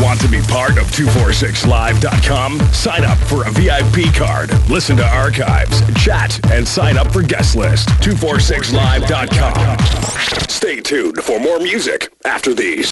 Want to be part of 246live.com? Sign up for a VIP card, listen to archives, chat, and sign up for guest list. 246live.com. Stay tuned for more music after these.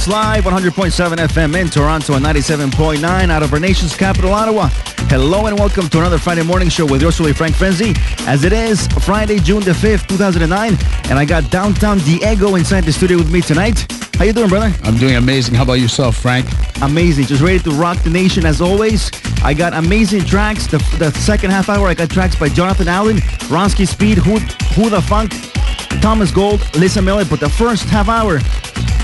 246 Live, 100.7 FM in Toronto and 97.9 out of our nation's capital, Ottawa. Hello and welcome to another Friday morning show with yours truly, Frank Frenzy. As it is Friday, June the 5th, 2009, and I got downtown Diego inside the studio with me tonight. How you doing, brother? I'm doing amazing. How about yourself, Frank? Amazing. Just ready to rock the nation as always. I got amazing tracks. The, the second half hour, I got tracks by Jonathan Allen, Ronski Speed, Who, Who Da Funk, Thomas Gold, Lisa Miller. But the first half hour,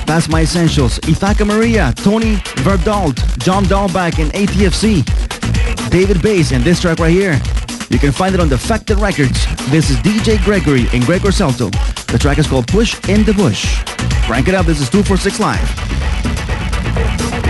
that's my essentials. Ithaka Maria, Tony Verdalt, John Dahlback, and ATFC. David Bass, and this track right here. You can find it on Defected Records. This is DJ Gregory and Gregor Salto. The track is called Push in the Bush. Crank it up. This is 246 Live.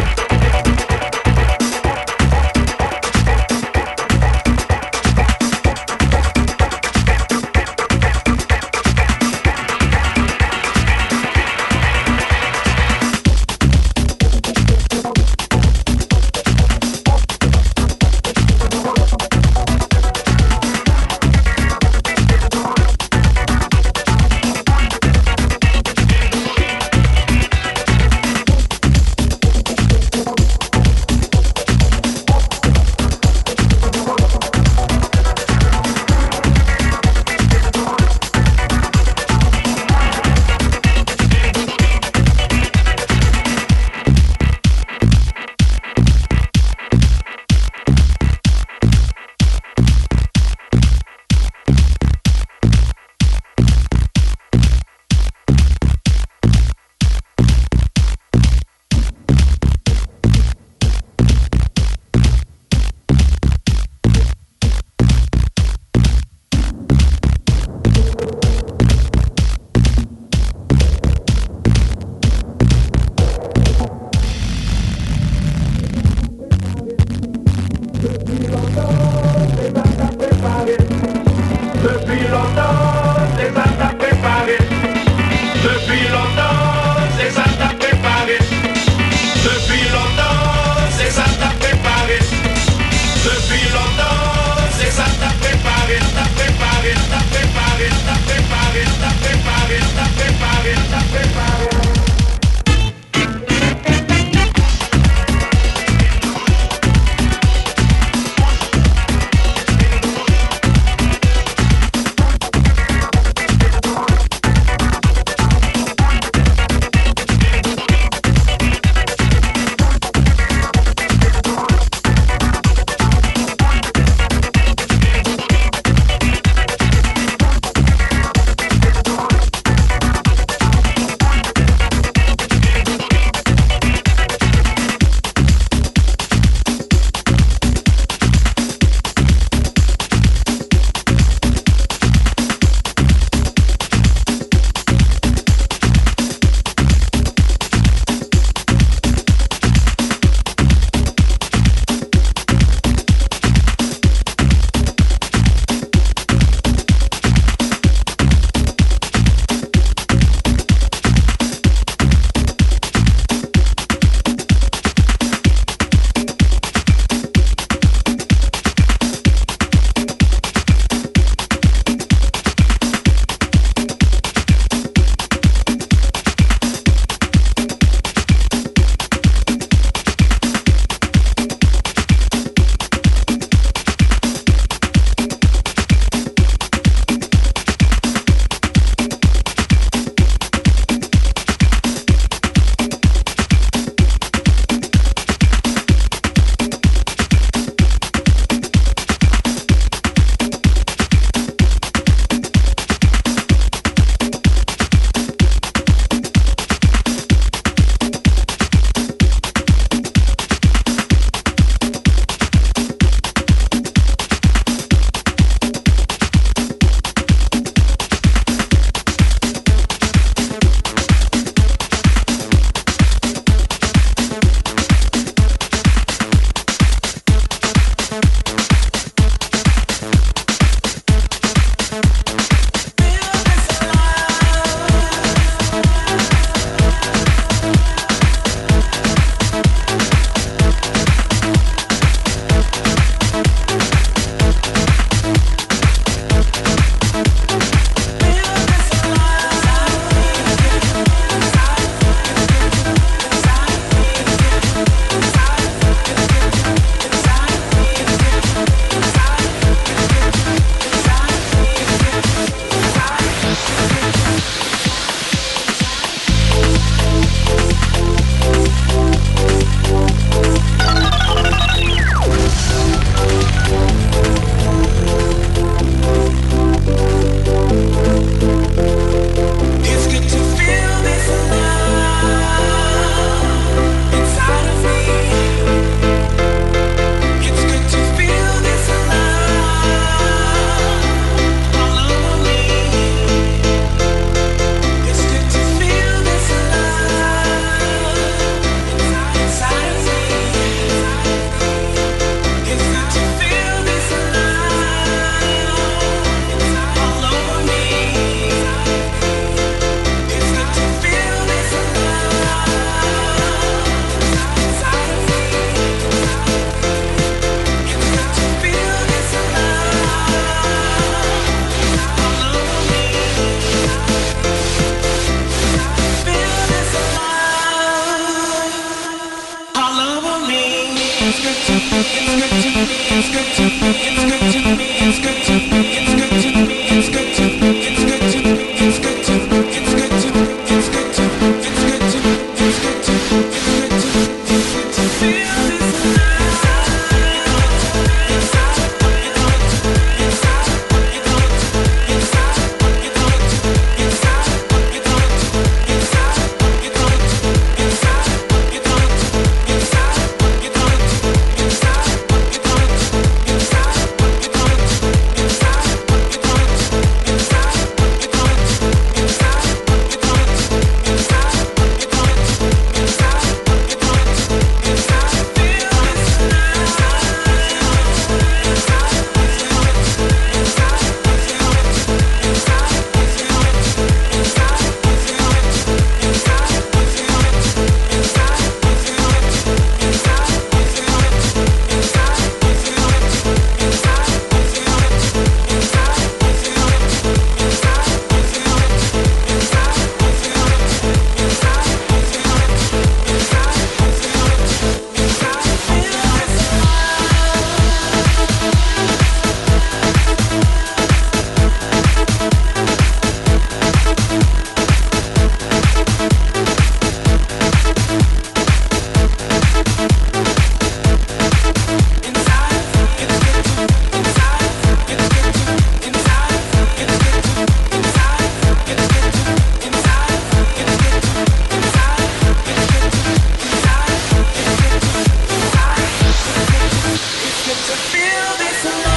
feel this love.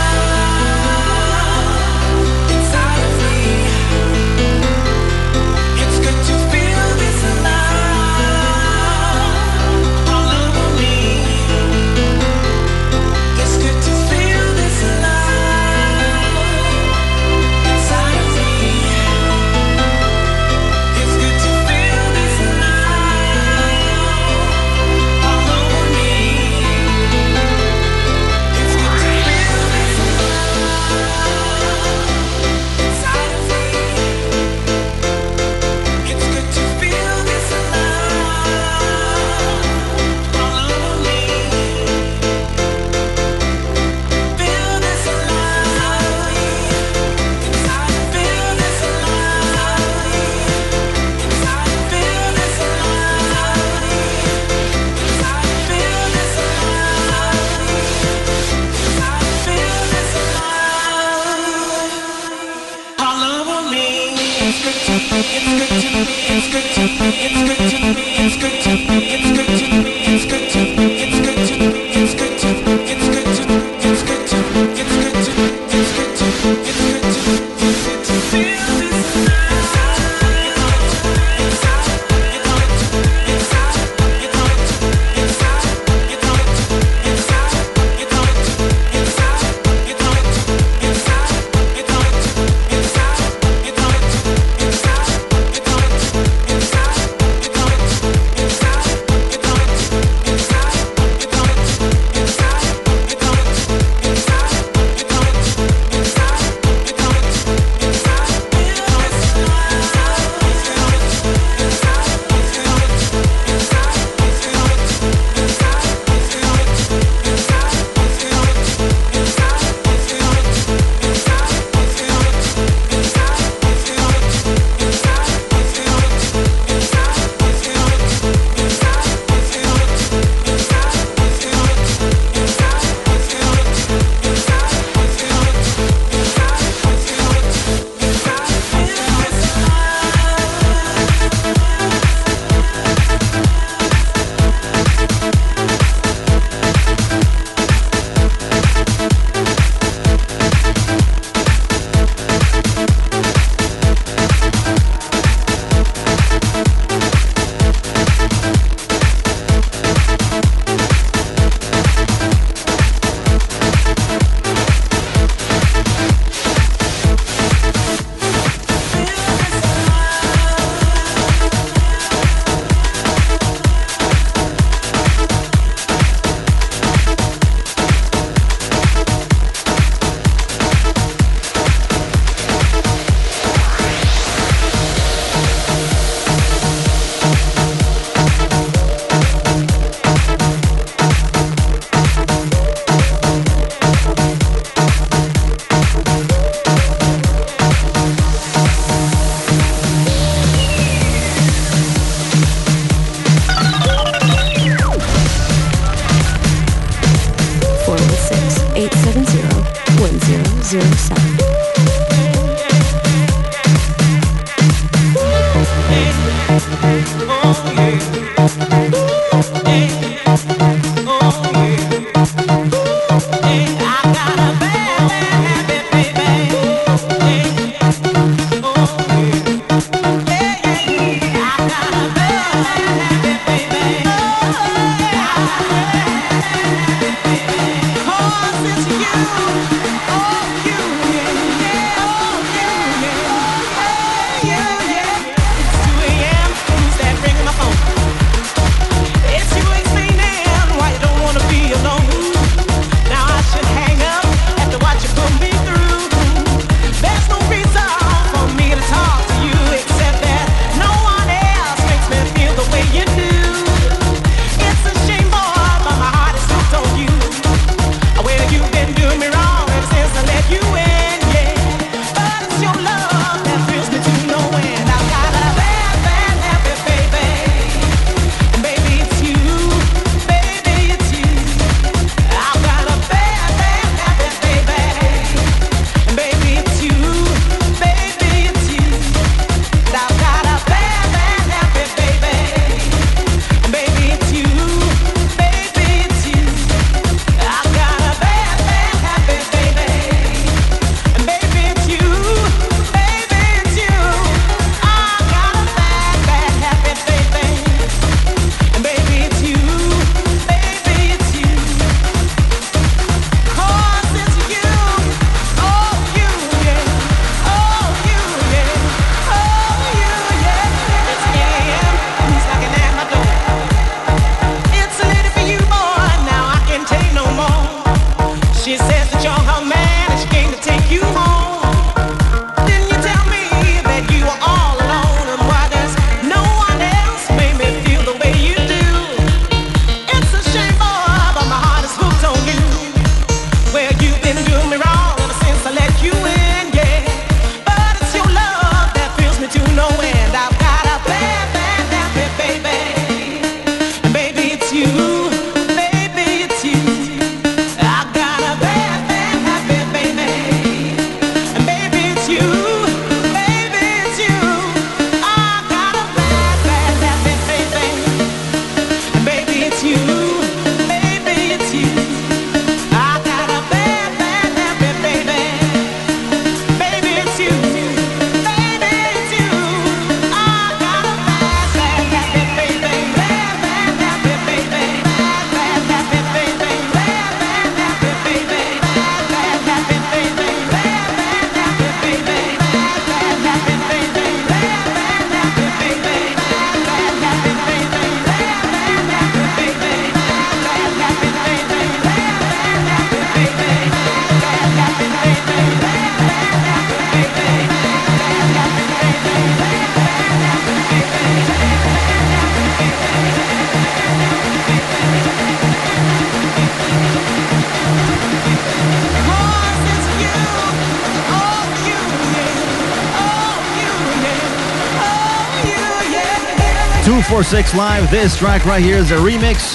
246 Live. This track right here is a remix.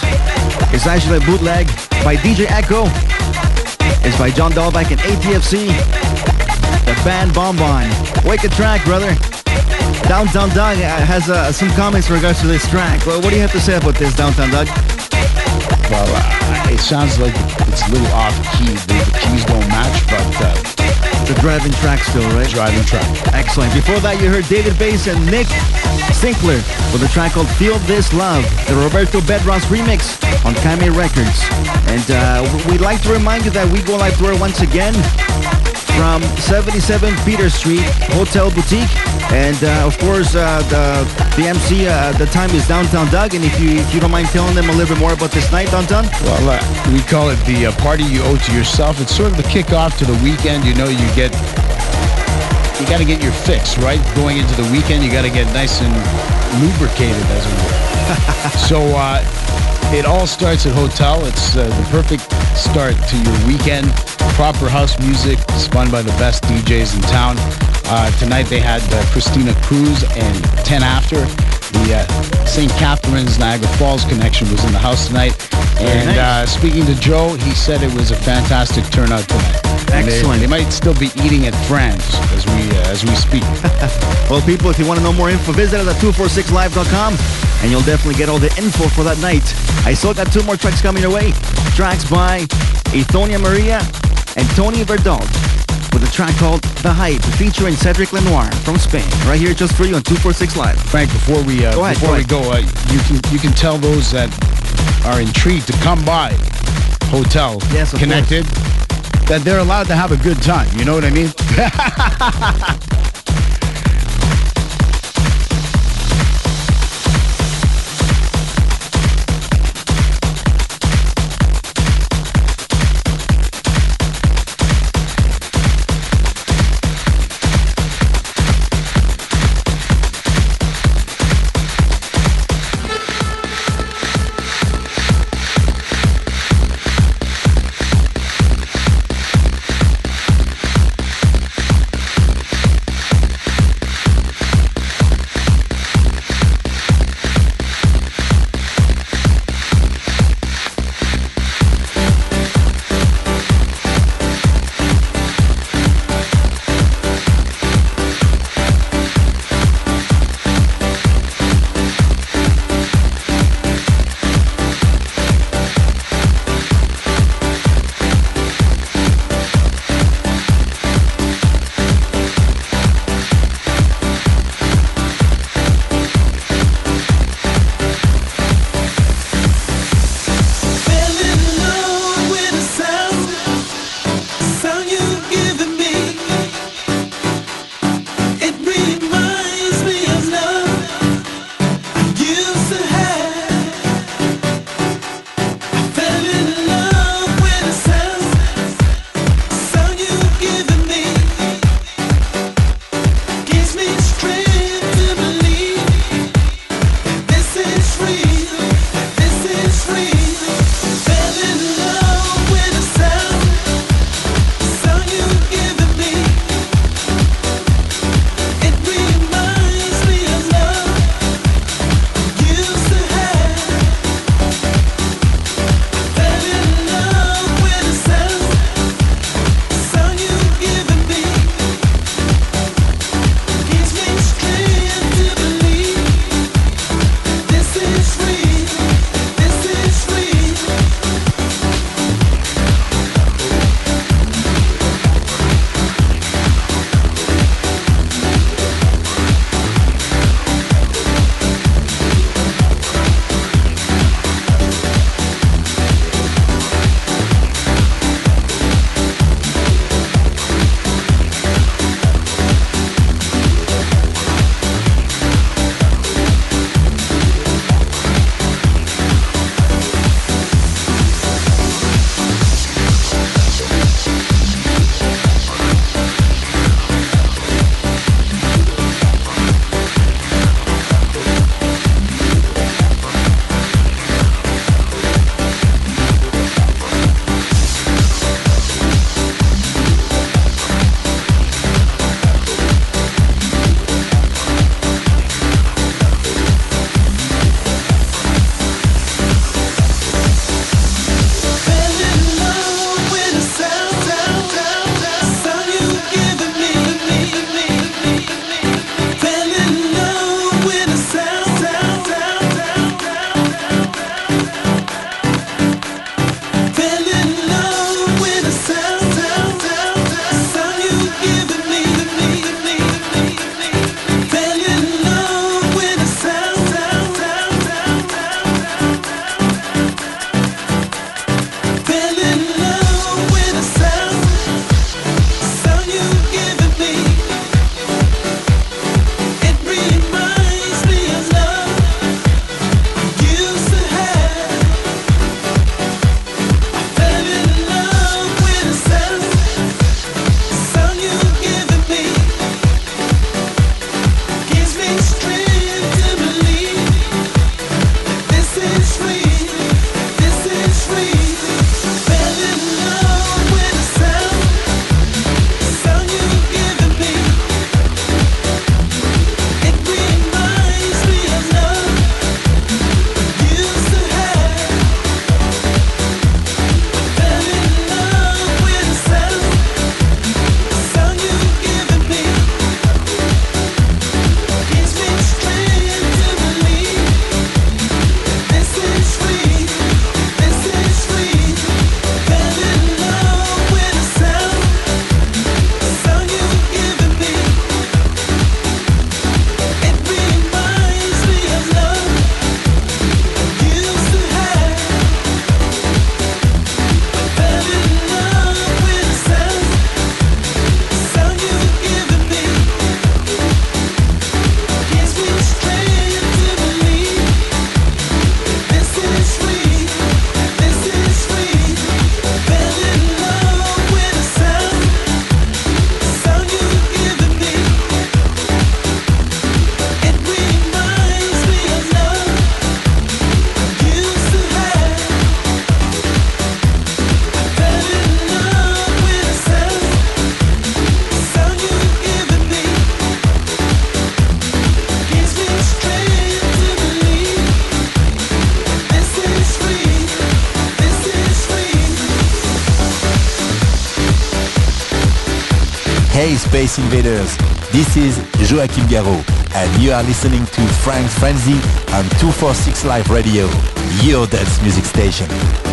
It's actually a bootleg by DJ Echo. It's by John Dahlback and ATFC. The band Bonbon. Wicked track, brother. Downtown Doug has uh, some comments in regards to this track. Well, what do you have to say about this, Downtown Doug? Well, uh, it sounds like it's a little off key. The keys don't match, but uh, the driving track still, right? Driving track. Excellent. Before that, you heard David Bass and Nick Sinkler with a track called Feel This Love, the Roberto Bedross remix on Kame Records. And uh, we'd like to remind you that we go live tour once again from 77 Peter Street Hotel Boutique. And uh, of course, uh, the the MC, uh, the time is Downtown Doug. And if you if you don't mind telling them a little bit more about this night, Downtown. Well, uh, we call it the uh, party you owe to yourself. It's sort of the kickoff to the weekend. You know, you get you got to get your fix right going into the weekend. You got to get nice and lubricated, as it were. so uh, it all starts at hotel. It's uh, the perfect start to your weekend. Proper house music, spun by the best DJs in town. Uh, tonight they had uh, Christina Cruz and 10 After. The uh, St. Catharines Niagara Falls connection was in the house tonight. And nice. uh, speaking to Joe, he said it was a fantastic turnout tonight. And they- Excellent. They, might still be eating at France as we uh, as we speak. Well, people, if you want to know more info, visit us at 246live.com and you'll definitely get all the info for that night. I still got two more tracks coming your way. Tracks by Ethonia Maria and Tony Verdalt with a track called The Hype featuring Cedric Lenoir from Spain. Right here just for you on 246 Live. Frank, before we uh, Go ahead, before go we go, uh, you can you can tell those that are intrigued to come by Hotel Yes, Connected that they're allowed to have a good time. You know what I mean? Space Invaders, this is Joachim Garraud, and you are listening to Frank Frenzy on 246 Live Radio, your dance music station.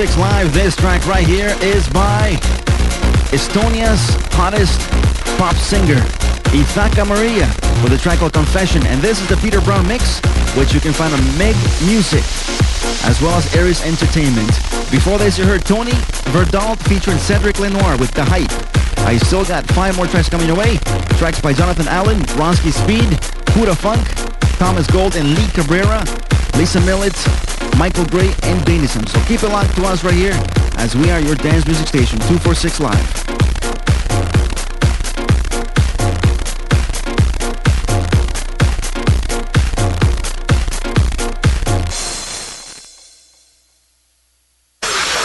246 Live. This track right here is by Estonia's hottest pop singer, Ithaka Maria, with a track called Confession. And this is the Peter Brown mix, which you can find on Meg Music, as well as Aries Entertainment. Before this, you heard Tony Verdalt featuring Cedric Lenoir with The Hype. I still got five more tracks coming your way. Tracks by Jonathan Allen, Ronsky Speed, Who Da Funk, Thomas Gold, and Lee Cabrera, Lisa Millett, Michael Gray, and Denison. So keep it locked to us right here as we are your dance music station, 246 Live.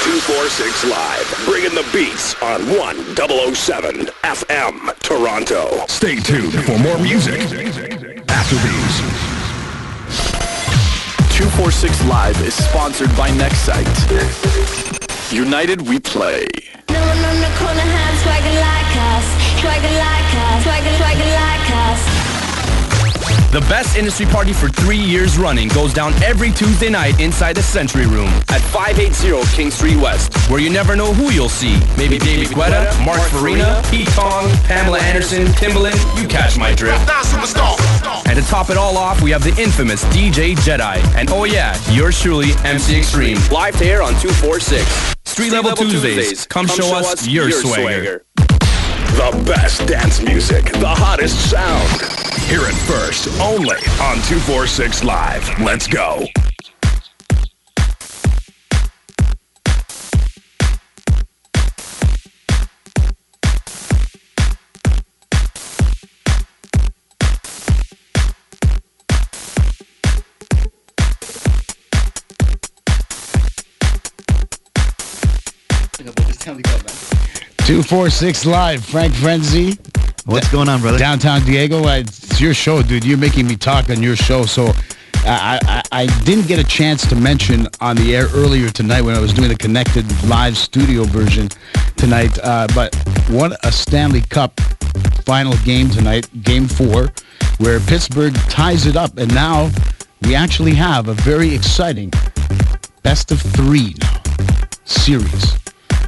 Two four six Live, bringing the beats on 1007 FM, Toronto. Stay tuned for more music after these. 246 Live is sponsored by Nextsite. United we play. No The best industry party for three years running goes down every Tuesday night inside the Century Room at 580 King Street West, where you never know who you'll see. Maybe David Guetta, Mark Farina, Pete Tong, Pamela Anderson, Timbaland, you catch my drift. And to top it all off, we have the infamous DJ Jedi. And oh yeah, yours truly, MC Extreme. Live to air on 246. Street, Level, Tuesdays. Come, show, us, your, swagger. The best dance music, the hottest sound. Hear it first, only on 246 Live. Let's go. Tell you. 246 Live, Frank Frenzy. What's going on, brother? Downtown Diego. It's your show, dude. You're making me talk on your show. So I, I, I didn't get a chance to mention on the air earlier tonight when I was doing the connected live studio version tonight. Uh, but what a Stanley Cup final game tonight, game four, where Pittsburgh ties it up. And now we actually have a very exciting best of three now series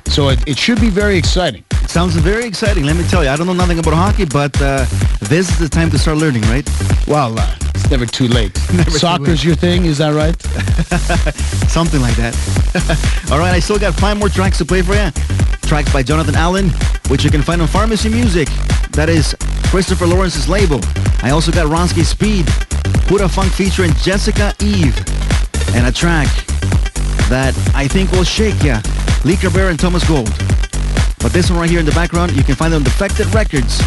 so it, it should be very exciting. Sounds very exciting. Let me tell you, I don't know nothing about hockey, but uh, this is the time to start learning, right? Well, uh, it's never too late. Never too Soccer's your thing, is that right? Something like that. All right, I still got five more tracks to play for you. Tracks by Jonathan Allen, which you can find on Pharmacy Music. That is Christopher Lawrence's label. I also got Ronsky Speed, Who Da Funk featuring Jessica Eve, and a track that I think will shake ya. Lee Cabrera and Thomas Gold. But this one right here in the background, you can find it on Defected Records.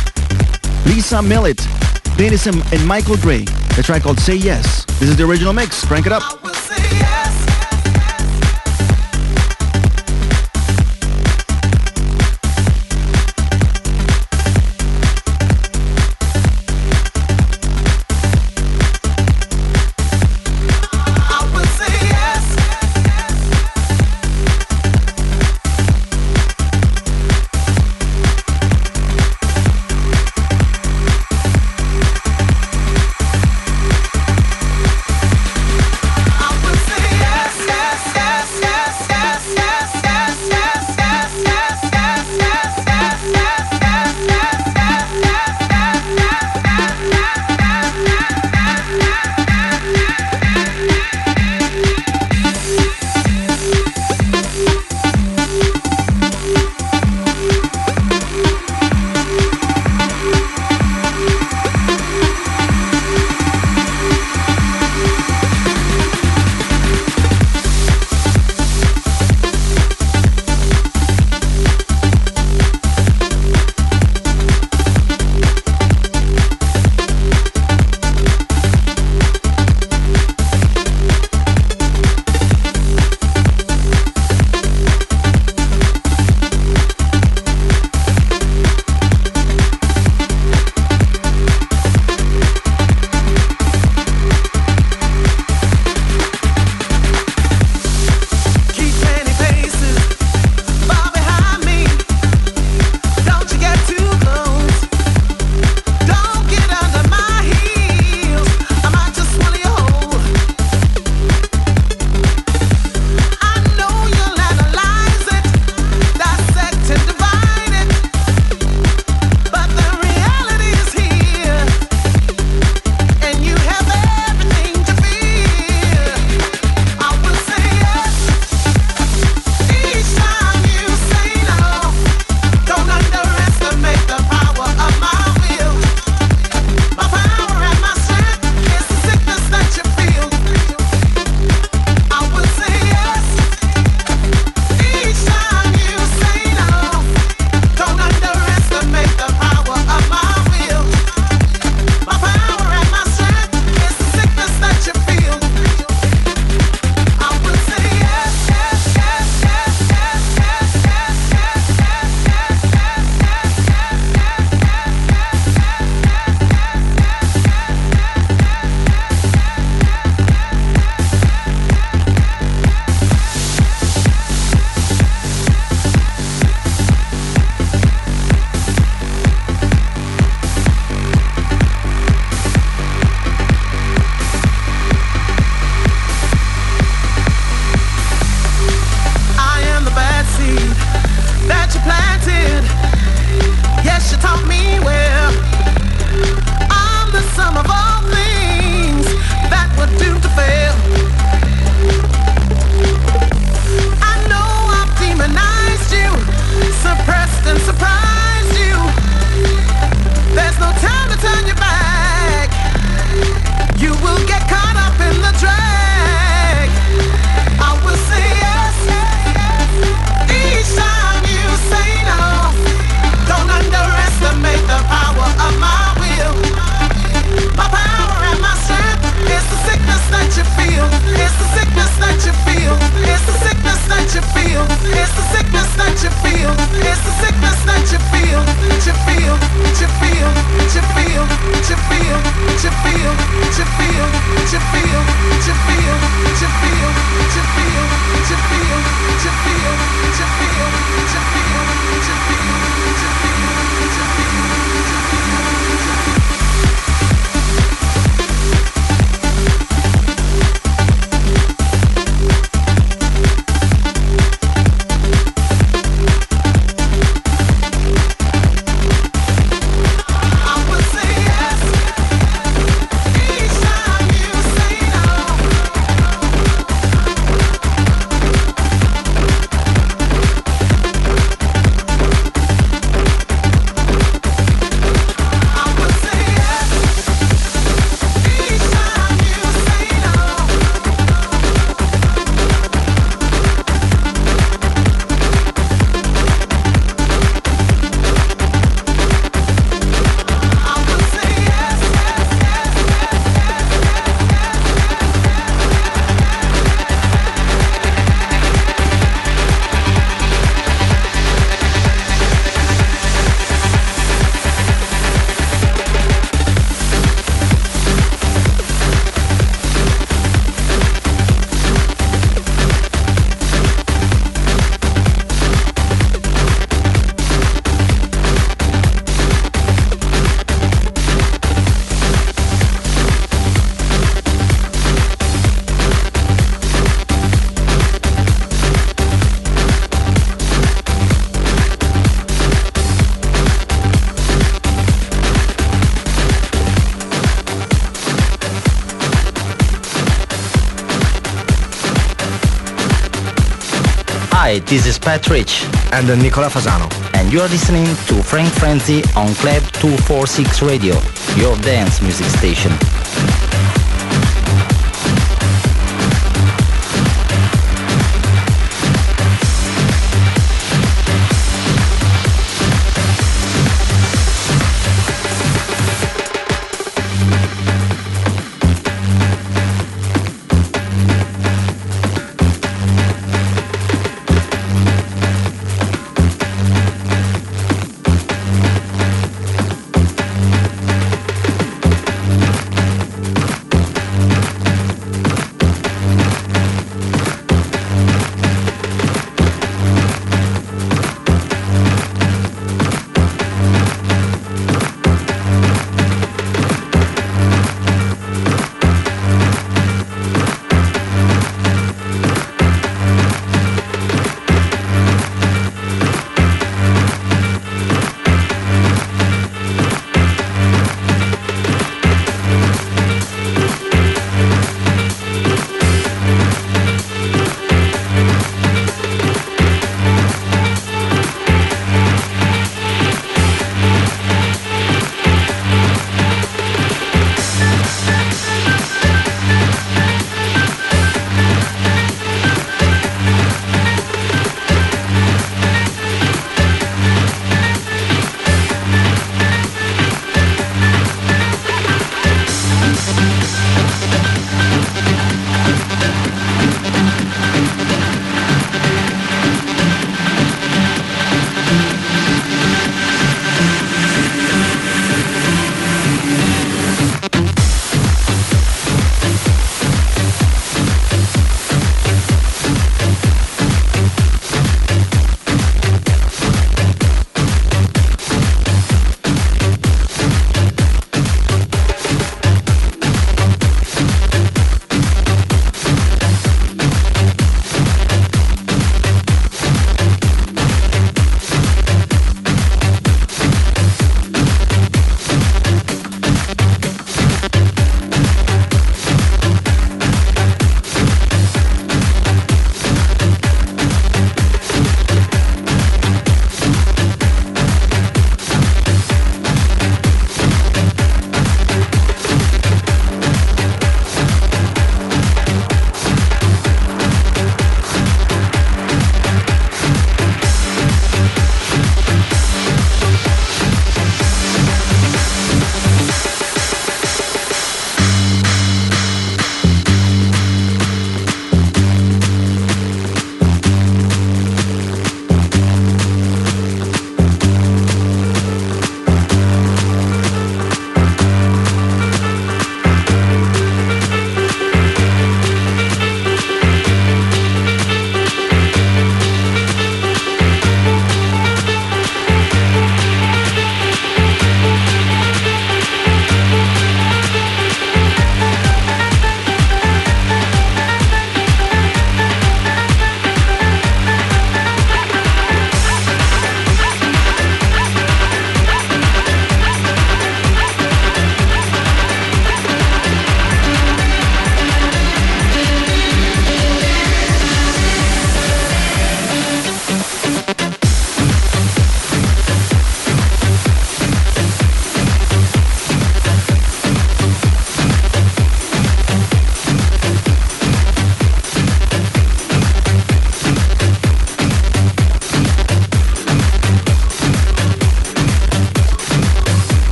Lisa Millett, Denison, and Michael Gray. The track called Say Yes. This is the original mix. Crank it up. Hi, this is Pat Rich and uh, Nicola Fasano, and you are listening to Frank Frenzy on Club 246 Radio, your dance music station.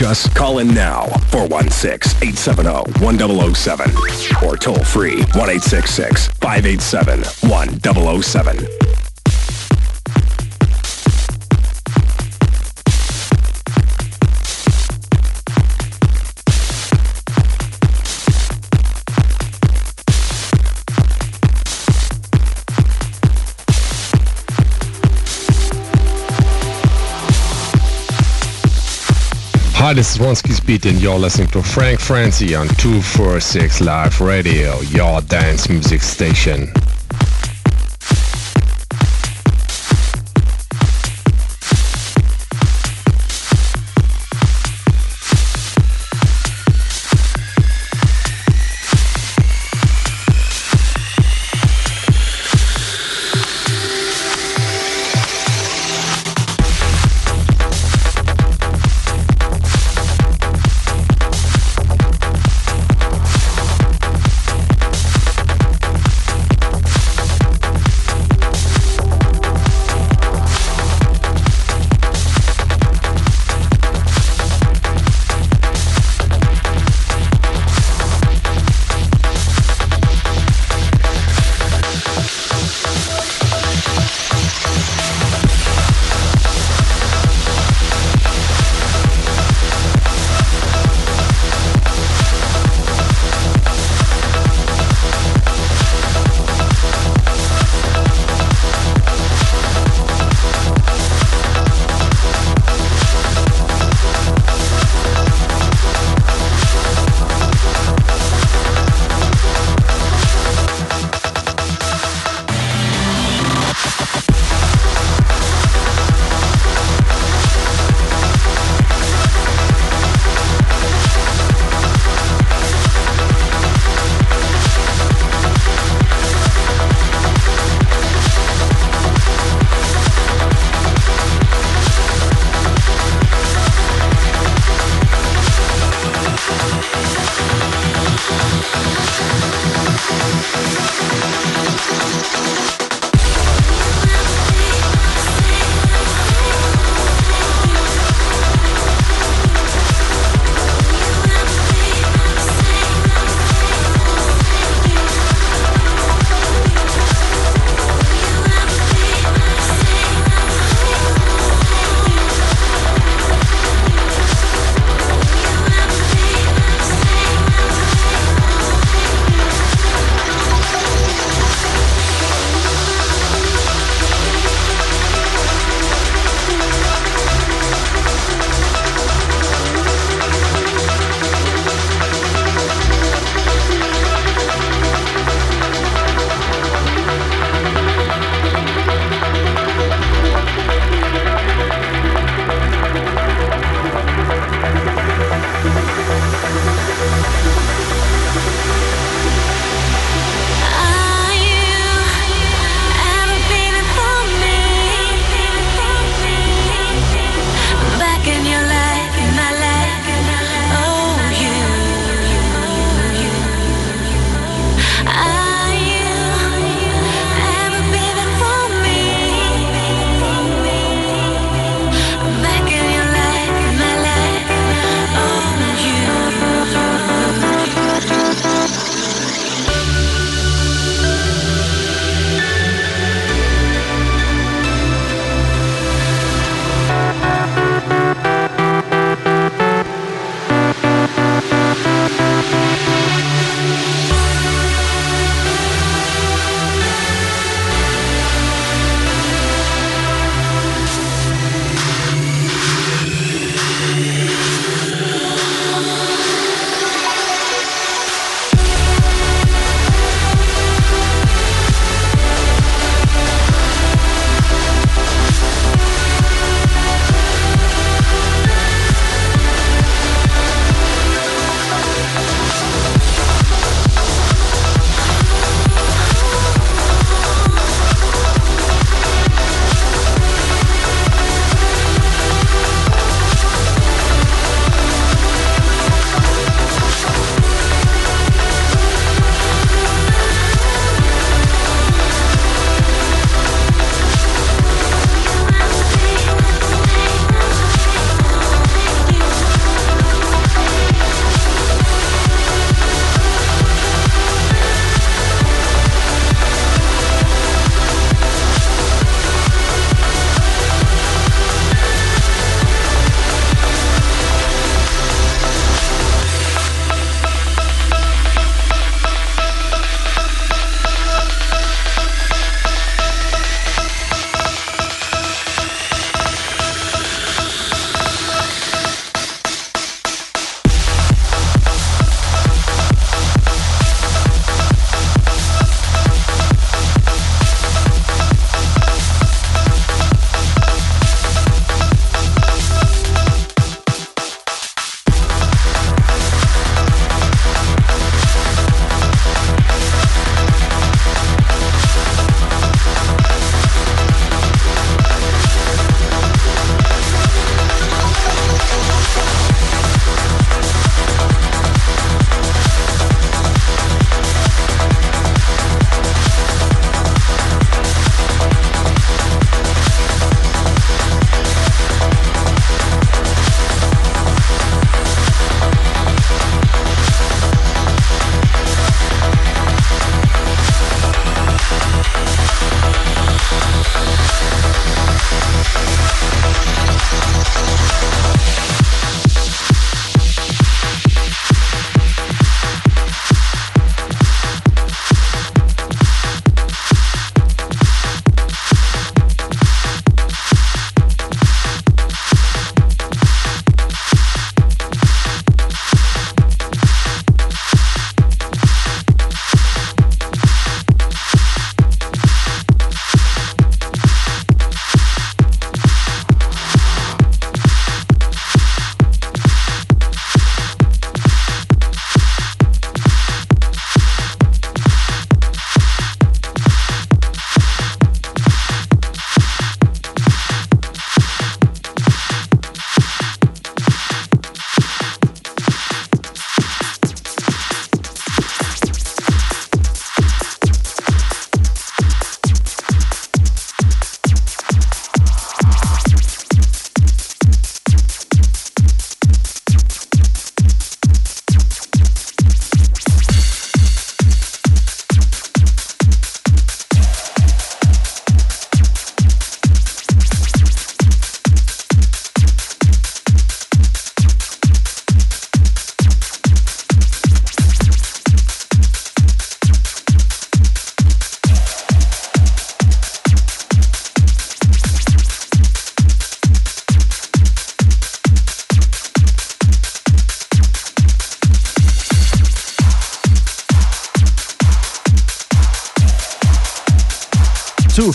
Reach us? Call in now. 416-870-1007 or toll free 1-866-587-1007. Hi, this is Ronsky Speed, and you're listening to Frank Frenzy on 246 Live Radio, your dance music station.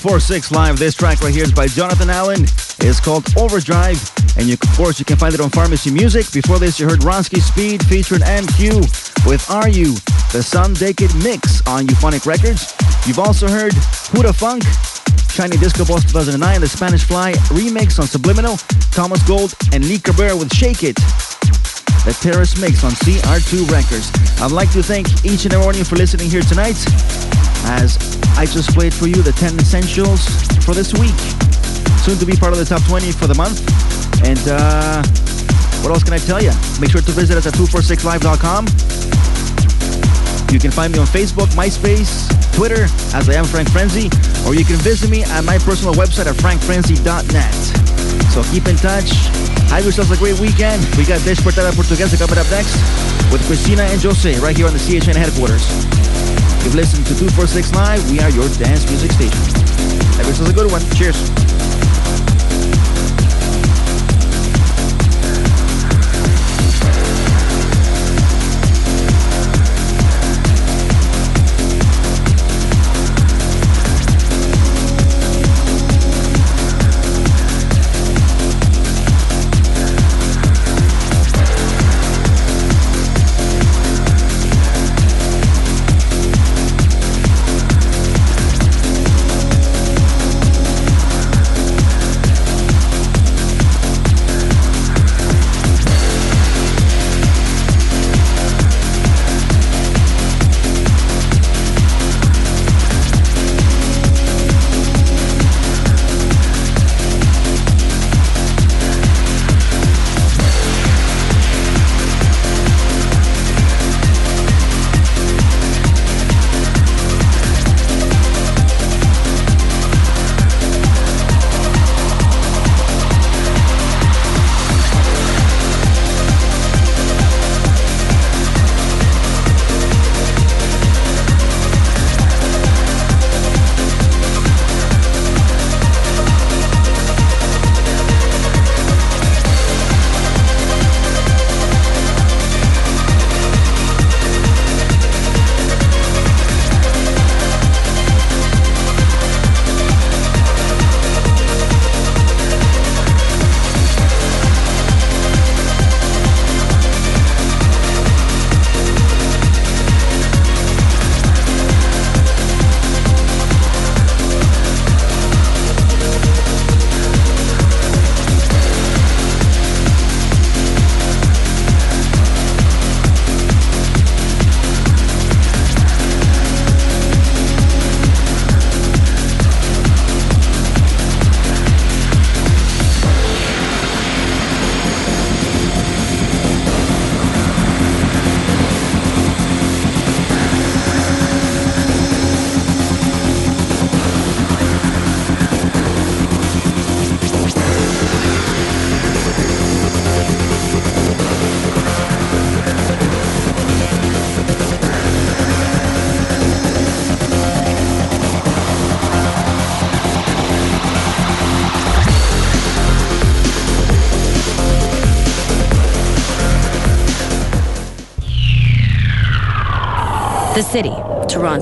246 Live. This track right here is by Jonathan Allen. It's called Overdrive. And you, of course, you can find it on Pharmacy Music. Before this, you heard Ronsky Speed featuring MQ with Are You, the Sun Decade mix on Euphonic Records. You've also heard Who Da Funk, Shiny Disco Balls 2009, the Spanish Fly remix on Subliminal, Thomas Gold, and Lee Cabrera with Shake It the Terrace Mix on CR2 Records. I'd like to thank each and every one of you for listening here tonight as I just played for you the 10 essentials for this week. Soon to be part of the top 20 for the month. And uh, what else can I tell you? Make sure to visit us at 246live.com. You can find me on Facebook, MySpace, Twitter, as I am Frank Frenzy, or you can visit me at my personal website at frankfrenzy.net. So keep in touch. Have yourselves a great weekend. We got Despertada Portuguesa coming up next with Christina and Jose right here on the CHN headquarters. You've listened to 246 Live. We are your dance music station. Have yourselves a good one. Cheers.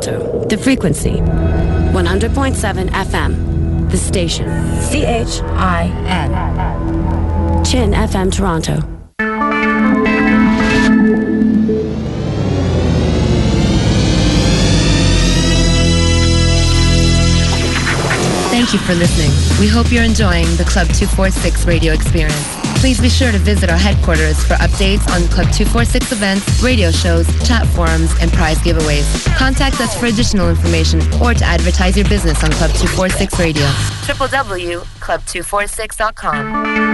Toronto. The frequency, 100.7 FM. The station, C-H-I-N. Chin FM Toronto. Thank you for listening. We hope you're enjoying the Club 246 radio experience. Please be sure to visit our headquarters for updates on Club 246 events, radio shows, chat forums, and prize giveaways. Contact us for additional information or to advertise your business on Club 246 Radio. www.club246.com.